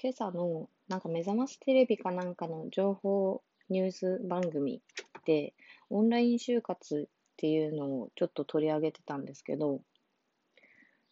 今朝のなんか目覚ましテレビかなんかの情報ニュース番組でオンライン就活っていうのをちょっと取り上げてたんですけど、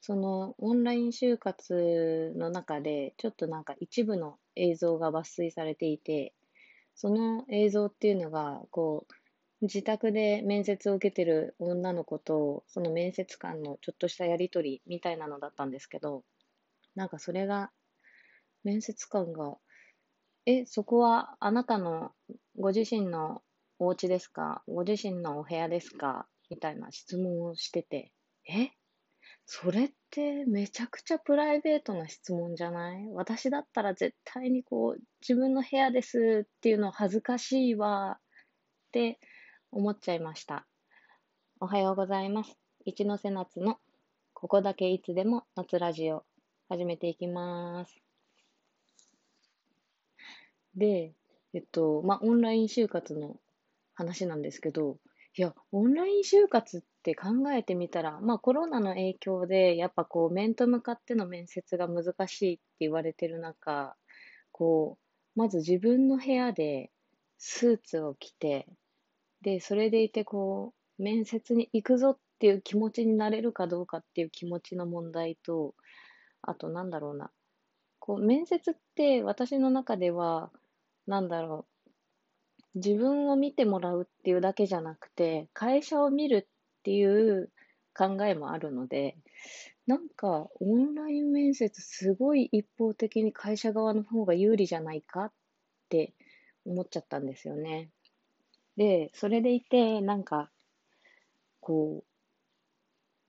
そのオンライン就活の中でちょっとなんか一部の映像が抜粋されていて、その映像っていうのがこう自宅で面接を受けてる女の子とその面接官のちょっとしたやりとりみたいなのだったんですけど、なんかそれが面接官がえ、そこはあなたのご自身のお家ですか？ご自身のお部屋ですか？みたいな質問をしてて、え？それってめちゃくちゃプライベートな質問じゃない？私だったら絶対にこう自分の部屋ですっていうの恥ずかしいわって思っちゃいました。おはようございます。一ノ瀬夏のここだけいつでも夏ラジオ始めていきます。で、えっと、まあ、オンライン就活の話なんですけど、いや、オンライン就活って考えてみたら、まあ、コロナの影響で、やっぱこう、面と向かっての面接が難しいって言われてる中、こう、まず自分の部屋でスーツを着て、で、それでいて、こう、面接に行くぞっていう気持ちになれるかどうかっていう気持ちの問題と、あと、なんだろうな。こう、面接って私の中では、なんだろう、自分を見てもらうっていうだけじゃなくて、会社を見るっていう考えもあるので、なんかオンライン面接すごい一方的に会社側の方が有利じゃないかって思っちゃったんですよね。で、それでいて、なんか、こう、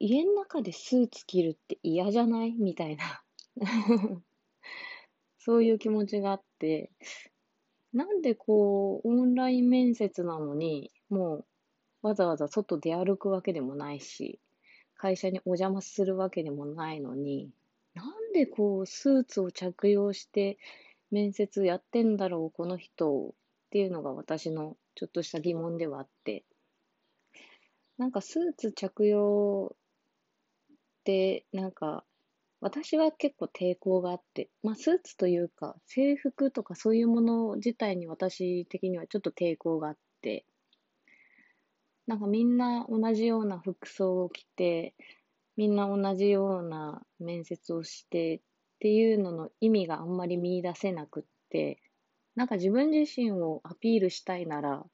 家の中でスーツ着るって嫌じゃない？みたいな。そういう気持ちがあって、なんでこう、オンライン面接なのに、もうわざわざ外出歩くわけでもないし、会社にお邪魔するわけでもないのに、なんでこう、スーツを着用して面接やってんだろう、この人っていうのが私のちょっとした疑問ではあって、なんかスーツ着用って、なんか私は結構抵抗があって、まあ、スーツというか、制服とかそういうもの自体に私的にはちょっと抵抗があって、なんかみんな同じような服装を着て、みんな同じような面接をしてっていうのの意味があんまり見出せなくって、なんか自分自身をアピールしたいなら、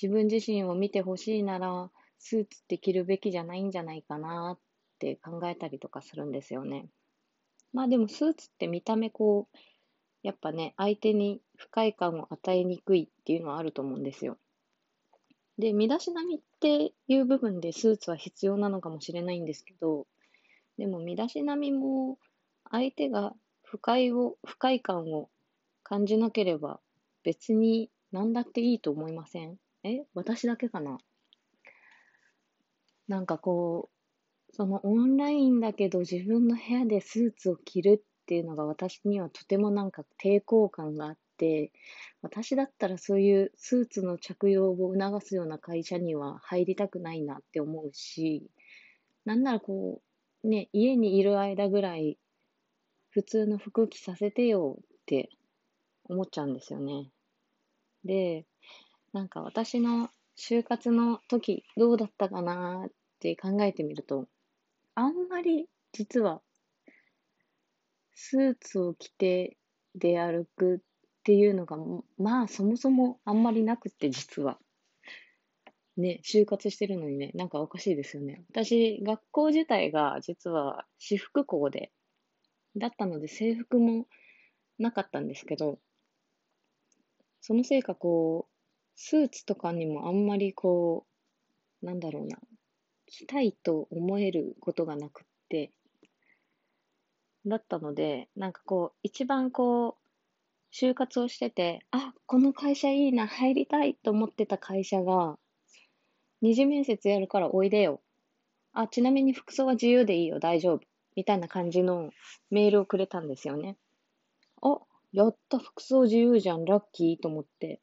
自分自身を見てほしいなら、スーツって着るべきじゃないんじゃないかなっって考えたりとかするんですよね。まあでもスーツって見た目こう、やっぱね、相手に不快感を与えにくいっていうのはあると思うんですよ。で、身だしなみっていう部分でスーツは必要なのかもしれないんですけど、でも身だしなみも相手が不快を、不快感を感じなければ別に何だっていいと思いません？え私だけかな？なんかこう、そのオンラインだけど自分の部屋でスーツを着るっていうのが私にはとてもなんか抵抗感があって、私だったらそういうスーツの着用を促すような会社には入りたくないなって思うし、なんならこう、ね、家にいる間ぐらい普通の服着させてよって思っちゃうんですよね。で、なんか私の就活の時どうだったかなって考えてみると、あんまり実はスーツを着て出歩くっていうのが、まあそもそもあんまりなくって実は。ね、就活してるのにね、なんかおかしいですよね。私、学校自体が実は私服校で、だったので制服もなかったんですけど、そのせいかこう、スーツとかにもあんまりこう、なんだろうな、きたいと思えることがなくって、だったので、なんかこう、一番こう、就活をしてて、あ、この会社いいな、入りたいと思ってた会社が、二次面接やるからおいでよ。あ、ちなみに服装は自由でいいよ、大丈夫。みたいな感じのメールをくれたんですよね。あ、やった、服装自由じゃん、ラッキーと思って。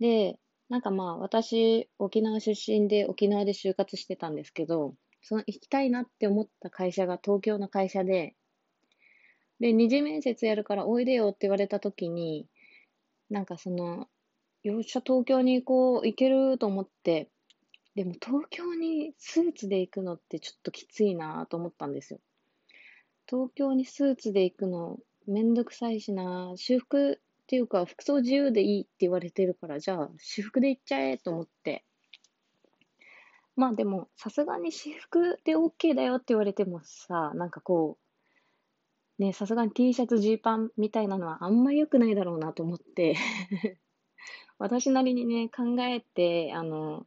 で、なんかまあ私、沖縄出身で沖縄で就活してたんですけど、その行きたいなって思った会社が東京の会社で、で、二次面接やるからおいでよって言われた時に、なんかその、よっしゃ、東京に行こう、行けると思って、でも東京にスーツで行くのってちょっときついなと思ったんですよ。東京にスーツで行くのめんどくさいしな、私服っていうか服装自由でいいって言われてるから、じゃあ私服で行っちゃえと思って。まあでも、さすがに私服で OK だよって言われてもさ、なんかこう、ね、さすがに T シャツ、ジーパンみたいなのはあんまり良くないだろうなと思って 私なりにね、考えて、あの、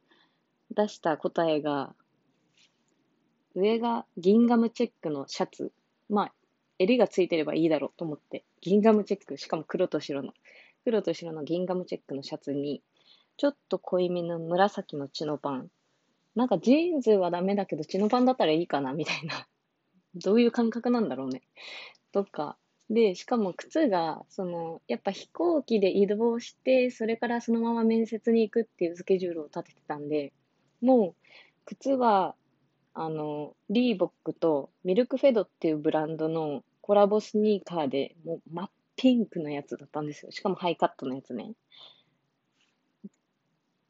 出した答えが、上がギンガムチェックのシャツ。まあ、襟がついてればいいだろうと思って、ギンガムチェック、しかも黒と白の、黒と白のギンガムチェックのシャツに、ちょっと濃いめの紫のチノパン。なんかジーンズはダメだけど、チノパンだったらいいかなみたいな。どういう感覚なんだろうね。とか。で、しかも靴が、その、やっぱ飛行機で移動して、それからそのまま面接に行くっていうスケジュールを立ててたんで、もう、靴は、あの、リーボックとミルクフェドっていうブランドのコラボスニーカーで、もう真っピンクのやつだったんですよ。しかもハイカットのやつね。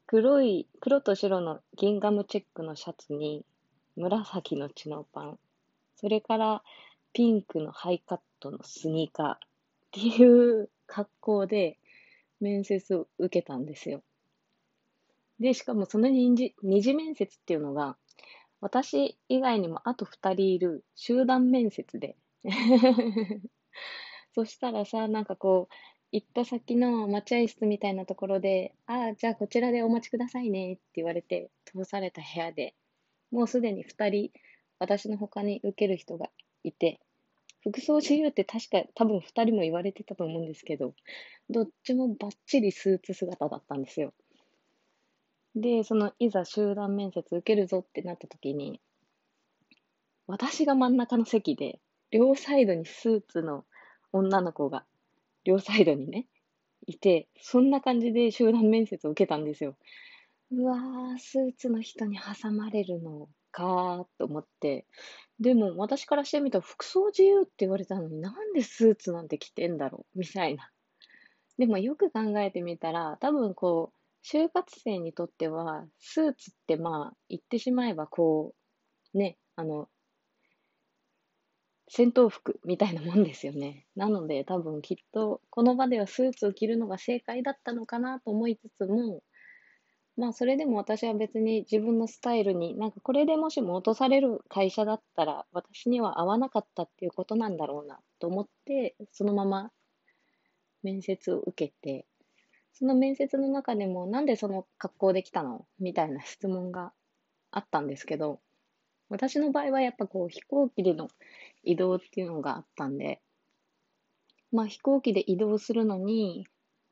黒い、黒と白のギンガムチェックのシャツに、紫のチノパン、それからピンクのハイカットのスニーカーっていう格好で面接を受けたんですよ。で、しかもその二次二次面接っていうのが、私以外にもあと二人いる集団面接で。そしたらさ、なんかこう、行った先の待合室みたいなところで、ああ、じゃあこちらでお待ちくださいねって言われて、通された部屋で、もうすでに二人、私の他に受ける人がいて、服装自由って確か多分二人も言われてたと思うんですけど、どっちもバッチリスーツ姿だったんですよ。で、その、いざ集団面接受けるぞってなった時に、私が真ん中の席で、両サイドにスーツの女の子が、両サイドにね、いて、そんな感じで集団面接を受けたんですよ。うわー、スーツの人に挟まれるのかーと思って。でも、私からしてみたら、服装自由って言われたのになんでスーツなんて着てんだろうみたいな。でも、よく考えてみたら、多分こう、就活生にとっては、スーツってまあ、言ってしまえばこう、ね、あの、戦闘服みたいなもんですよね。なので多分きっとこの場ではスーツを着るのが正解だったのかなと思いつつも、まあそれでも私は別に自分のスタイルに、なんかこれでもしも落とされる会社だったら私には合わなかったっていうことなんだろうなと思って、そのまま面接を受けて、その面接の中でも、なんでその格好できたの？みたいな質問があったんですけど、私の場合はやっぱこう飛行機での移動っていうのがあったんで、まあ飛行機で移動するのに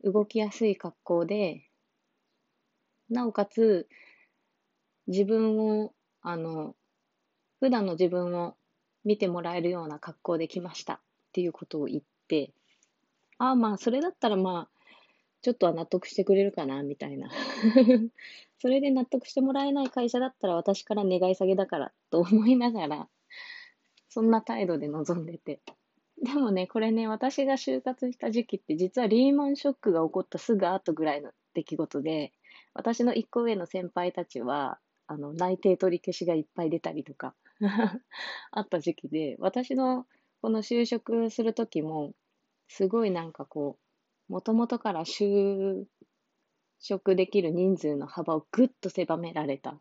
動きやすい格好で、なおかつ自分を、あの、普段の自分を見てもらえるような格好で来ましたっていうことを言って、ああまあそれだったらまあちょっとは納得してくれるかな、みたいな。それで納得してもらえない会社だったら私から願い下げだからと思いながら、そんな態度で臨んでて。でもね、これね、私が就活した時期って実はリーマンショックが起こったすぐ後ぐらいの出来事で、私の一個上の先輩たちは、あの、内定取り消しがいっぱい出たりとか あった時期で、私のこの就職する時も、すごいなんかこう、もともとから就職できる人数の幅をぐっと狭められた。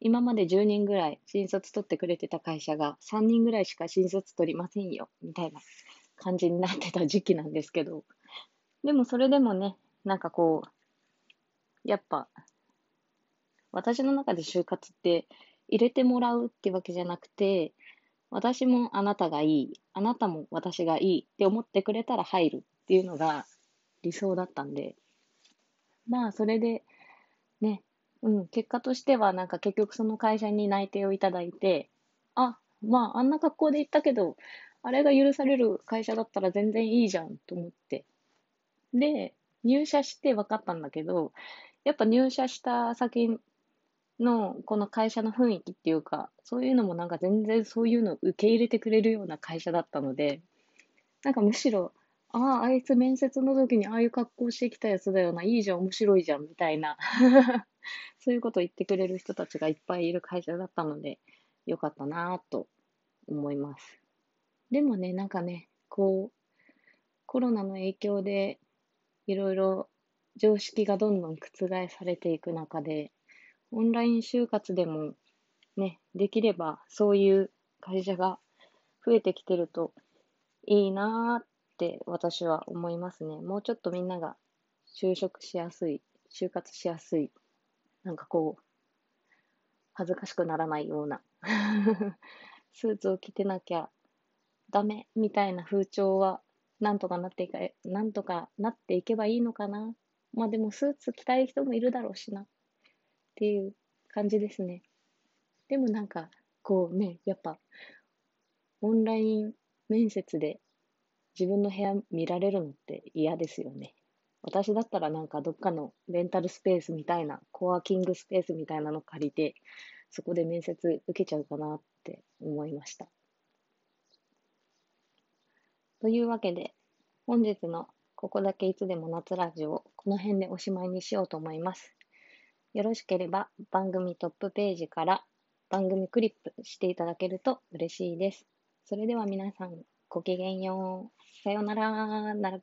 今まで10人ぐらい新卒取ってくれてた会社が3人ぐらいしか新卒取りませんよ、みたいな感じになってた時期なんですけど、でもそれでもね、なんかこう、やっぱ、私の中で就活って入れてもらうってわけじゃなくて、私もあなたがいい、あなたも私がいいって思ってくれたら入るっていうのが理想だったんで、まあ、それで、ね、うん、結果としては、なんか結局その会社に内定をいただいて、あ、まあ、あんな格好で行ったけど、あれが許される会社だったら全然いいじゃんと思って。で、入社して分かったんだけど、やっぱ入社した先のこの会社の雰囲気っていうか、そういうのもなんか全然そういうのを受け入れてくれるような会社だったので、なんかむしろ、ああ、あいつ面接の時にああいう格好してきたやつだよな、いいじゃん、面白いじゃん、みたいな そういうことを言ってくれる人たちがいっぱいいる会社だったので、よかったなぁと思います。でもね、なんかね、こう、コロナの影響で、いろいろ常識がどんどん覆されていく中で、オンライン就活でもね、できればそういう会社が増えてきてるといいなーって私は思いますね。もうちょっとみんなが就職しやすい、就活しやすい、なんかこう、恥ずかしくならないような スーツを着てなきゃダメみたいな風潮はなんとかなっていか、なんとかなっていけばいいのかな。まあでもスーツ着たい人もいるだろうしな。っていう感じですね。でもなんか、こうね、やっぱ、オンライン面接で自分の部屋見られるのって嫌ですよね。私だったらなんかどっかのレンタルスペースみたいな、コワーキングスペースみたいなの借りて、そこで面接受けちゃうかなって思いました。というわけで、本日のここだけいつでも夏ラジオ、この辺でおしまいにしようと思います。よろしければ番組トップページから番組クリップしていただけると嬉しいです。それでは皆さん、ごきげんよう。さようなら。